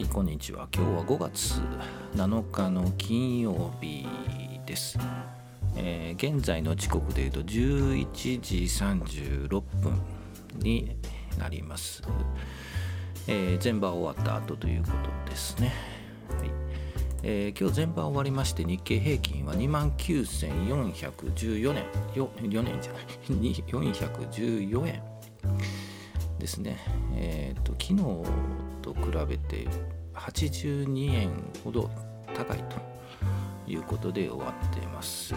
はいこんにちは。今日は5月7日の金曜日です、えー現在の時刻でいうと11時36分になります、えー全場終わった後ということですね、はい。えー今日全場終わりまして日経平均は29,414年。よ4年じゃない。414円ですね、えー、と昨日と比べて82円ほど高いということで終わっています。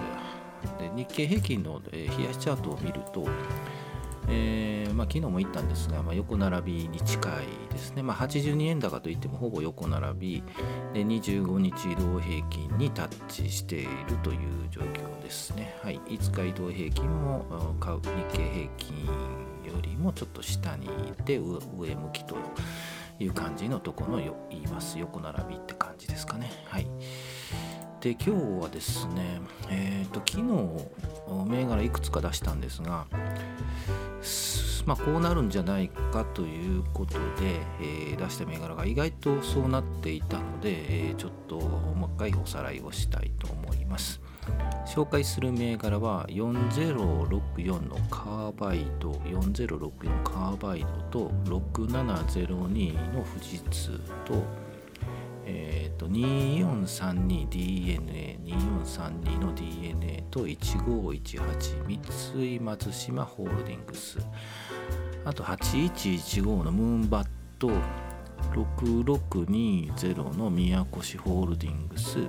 で日経平均の、冷やしチャートを見ると、えーまあ、昨日も言ったんですが、まあ、横並びに近いですね、まあ、82円高といってもほぼ横並び。で25日移動平均にタッチしているという状況ですね、はい、5日移動平均も買う日経平均よりもちょっと下にいて上向きという感じのとこのよ言います横並びって感じですかねはいで今日はですねえっ、と昨日銘柄いくつか出したんですがまあ、こうなるんじゃないかということで、えー出した銘柄が意外とそうなっていたので、えーちょっともう一回おさらいをしたいと思います。紹介する銘柄は4064のカーバイド4064カーバイドと6702の富士通と,、えー、と 2432DNA2432 の DNA と1518三井松島ホールディングスあと8115のムーンバット6620の宮越ホールディングス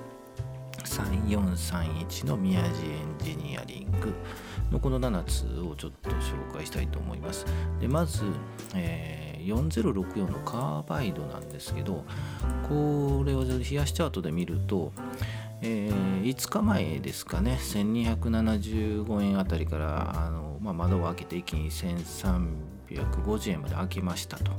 3431の宮地エンジニアリングのこの7つをちょっと紹介したいと思います。でまず、えー4064のカーバイドなんですけどこれを冷やしチャートで見ると、えー5日前ですかね1275円あたりからあの、まあ、窓を開けて一気に1350円まで開きましたと。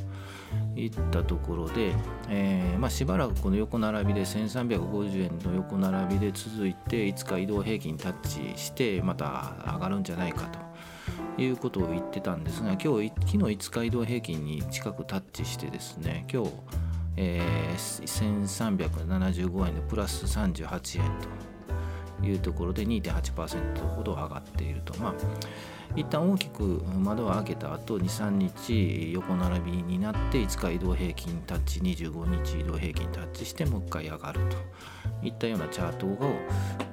いったところで、えーまあ、しばらくこの横並びで1350円の横並びで続いていつか移動平均タッチしてまた上がるんじゃないかということを言ってたんですが今日昨日5日移動平均に近くタッチしてですね今日、えー1375円でプラス38円というところで2.8%ほど上がっていると。まあ一旦大きく窓を開けた後23日横並びになって5日移動平均タッチ25日移動平均タッチしてもう一回上がるといったようなチャートを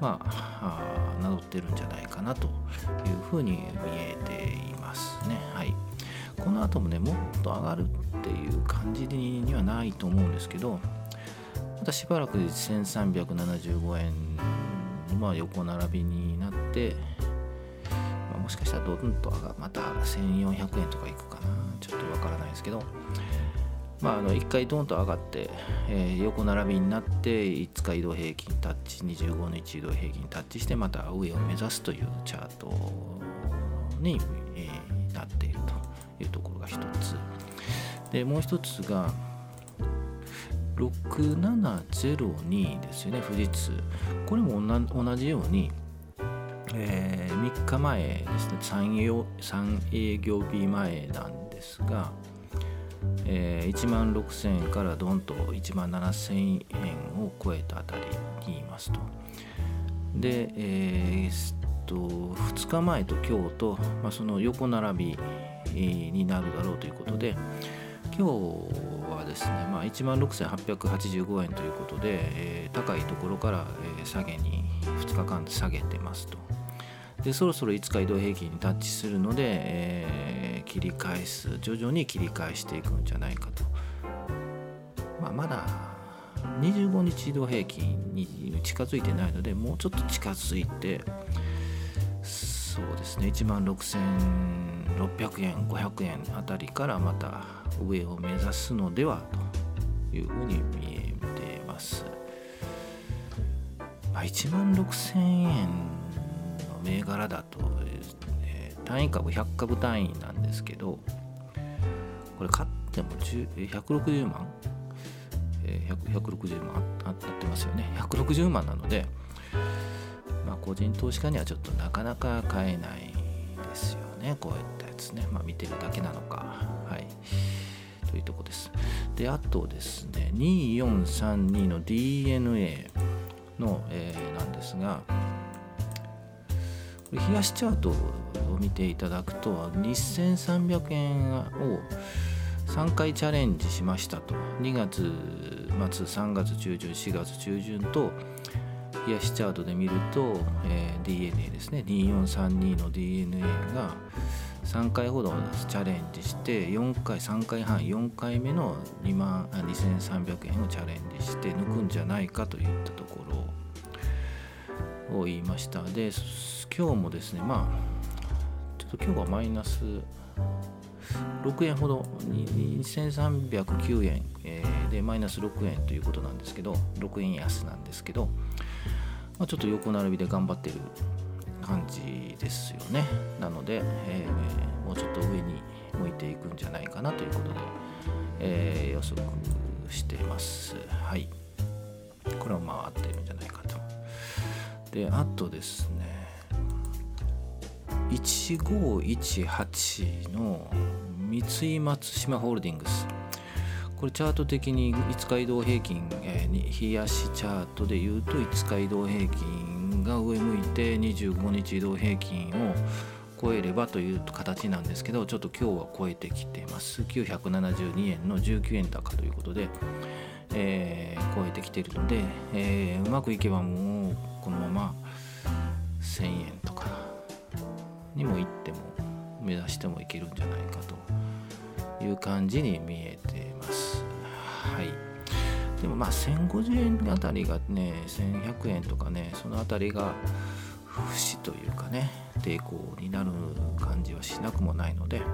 まああー名乗ってるんじゃないかなというふうに見えていますね。はい、この後もねもっと上がるっていう感じにはないと思うんですけどまたしばらく1375円まあ横並びになってまあもしかしたらドンと上がまた1400円とかいくかな。ちょっとわからないですけど。まあ、あの1回ドンと上がって、えー横並びになって5日移動平均タッチ25日移動平均タッチしてまた上を目指すというチャートに、えーなっているというところが一つ。でもう一つが6702ですよね富士通これも同じようにえー3日前ですね3営業日前なんですが、えー1万6000円からどんと1万7000円を超えたあたりにいますと。で、えーと2日前と今日と、まあ、その横並びになるだろうということで今日はですね、まあ、1万6885円ということで、えー高いところから、え下げに2日間下げてますと。でそろそろ5日移動平均にタッチするので、えー切り返す徐々に切り返していくんじゃないかと、まあ、まだ25日移動平均に近づいてないのでもうちょっと近づいてそうですね。1万6600円500円あたりからまた上を目指すのではというふうに見えてます。まあ、1万6000円の銘柄だと、え単位株100株単位なんですけどこれ買っても160万、え160万ああってますよね。160万なので、まあ、個人投資家にはちょっとなかなか買えないですよね。こういったやつね、まあ、見てるだけなのか。はい。というとこです。であとですね2432の DNA の、えー、なんですが冷やしチャートを見ていただくと2300円を3回チャレンジしましたと。2月末3月中旬4月中旬と冷やしチャートで見ると、えー、DNA ですね。2432の DNA が3回ほどチャレンジして4回3回半4回目の2万2300円をチャレンジして抜くんじゃないかといったところを言いました。で今日もですねまあちょっと今日はマイナス6円ほど2309円、えー、でマイナス6円ということなんですけど6円安なんですけど、まあ、ちょっと横並びで頑張ってる感じですよね。なので、えー、もうちょっと上に向いていくんじゃないかなということで、えー、予測してます。はい。これは回ってるんじゃないかと。であとですね1518の三井松島ホールディングス。これチャート的に5日移動平均、えー、冷やしチャートでいうと5日移動平均が上向いて25日移動平均を超えればという形なんですけどちょっと今日は超えてきています。972円の19円高ということで、えー、超えてきているので、えー、うまくいけばもうこのまま1000円とかにも行っても目指してもいけるんじゃないかと。いう感じに見えてます。はいでもまあ1050円あたりがね1100円とかねそのあたりが節というかね抵抗になる感じはしなくもないので、ま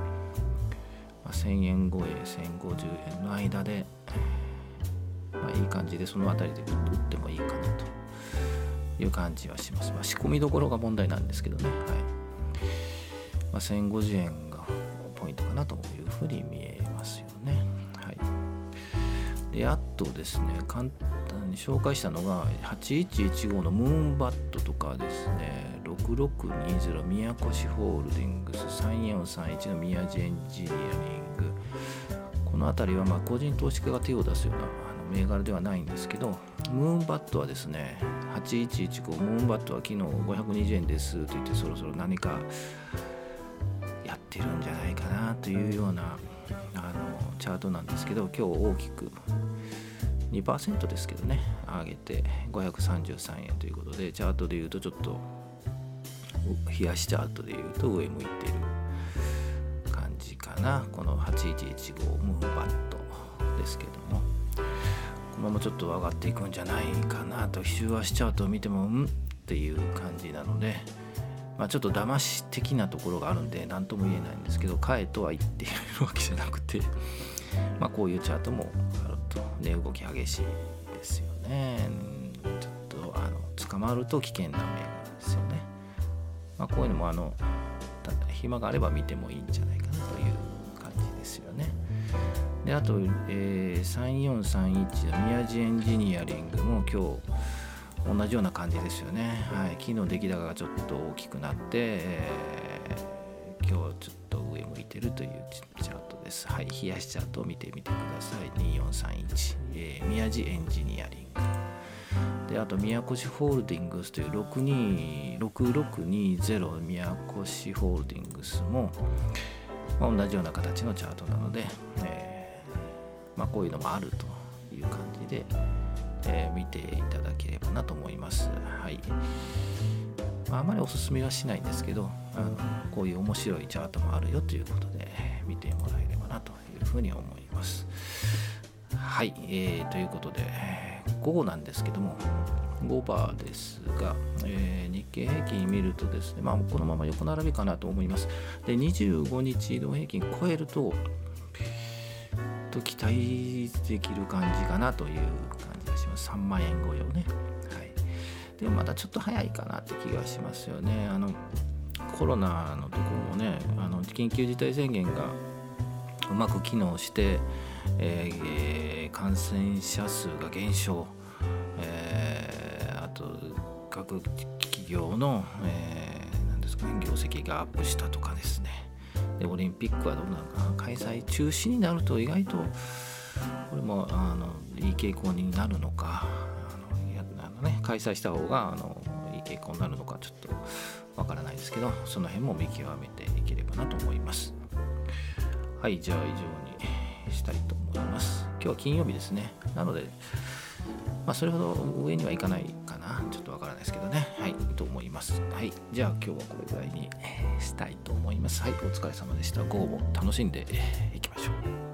あ、1000円超え1050円の間で、まあ、いい感じでそのあたりで打ってもいいかなという感じはします。まあ、仕込みどころが問題なんですけどね。はいまあ、1050円がイントかなというふうに見えますよね。はい、であとですね簡単に紹介したのが8115のムーンバットとかですね6620宮越ホールディングス3431の宮地エンジニアリングこの辺りはま個人投資家が手を出すようなあの銘柄ではないんですけどムーンバットはですね8115ムーンバットは昨日520円ですと言ってそろそろ何かやってるんじゃないというようなあのチャートなんですけど今日大きく2%ですけどね上げて533円ということでチャートでいうとちょっと冷やしチャートでいうと上向いてる感じかな。この8115ムーバットですけども。このままちょっと上がっていくんじゃないかなと。週足チャートを見てもうん？っていう感じなのでまあ、ちょっと騙し的なところがあるんで何とも言えないんですけど買えとは言っているわけじゃなくて まあこういうチャートもあると値、動き激しいですよね。ちょっとあの捕まると危険な銘柄ですよね。まあこういうのもあの暇があれば見てもいいんじゃないかなという感じですよね。であと、えー、3431の宮地エンジニアリングも今日同じような感じですよね、はい、昨日出来高がちょっと大きくなって、えー、今日ちょっと上向いてるというチャートです。はい、冷やしチャートを見てみてください。2431、えー、宮地エンジニアリング。で、あと、宮越ホールディングスという6620宮越ホールディングスも、まあ、同じような形のチャートなので、えー、まあ、こういうのもあるという感じで、えー、見ていただければなと思います。はい。まあ、あまりおすすめはしないんですけどあのこういう面白いチャートもあるよということで見てもらえればなというふうに思います。はい、えー、ということで午後なんですけども5バーですが、えー、日経平均見るとですね、まあ、このまま横並びかなと思います。で25日移動平均超えるとと期待できる感じかなという感。3万円超えをね。はい。でもまだちょっと早いかなって気がしますよね。あのコロナのところもね、あの緊急事態宣言がうまく機能して、えー、感染者数が減少、えー、あと各企業の、えー、ですか、ね、業績がアップしたとかですねでオリンピックはどうなのかな開催中止になると意外とこれもあのいい傾向になるのかあのいやあの、ね、開催した方があのいい傾向になるのかちょっとわからないですけどその辺も見極めていければなと思いますはいじゃあ以上にしたいと思います今日は金曜日ですねなのでまあ、それほど上にはいかないかな。ちょっとわからないですけどね。はい、と思います。はい、じゃあ今日はこれぐらいにしたいと思います。はい、お疲れ様でした。午後も楽しんでいきましょう。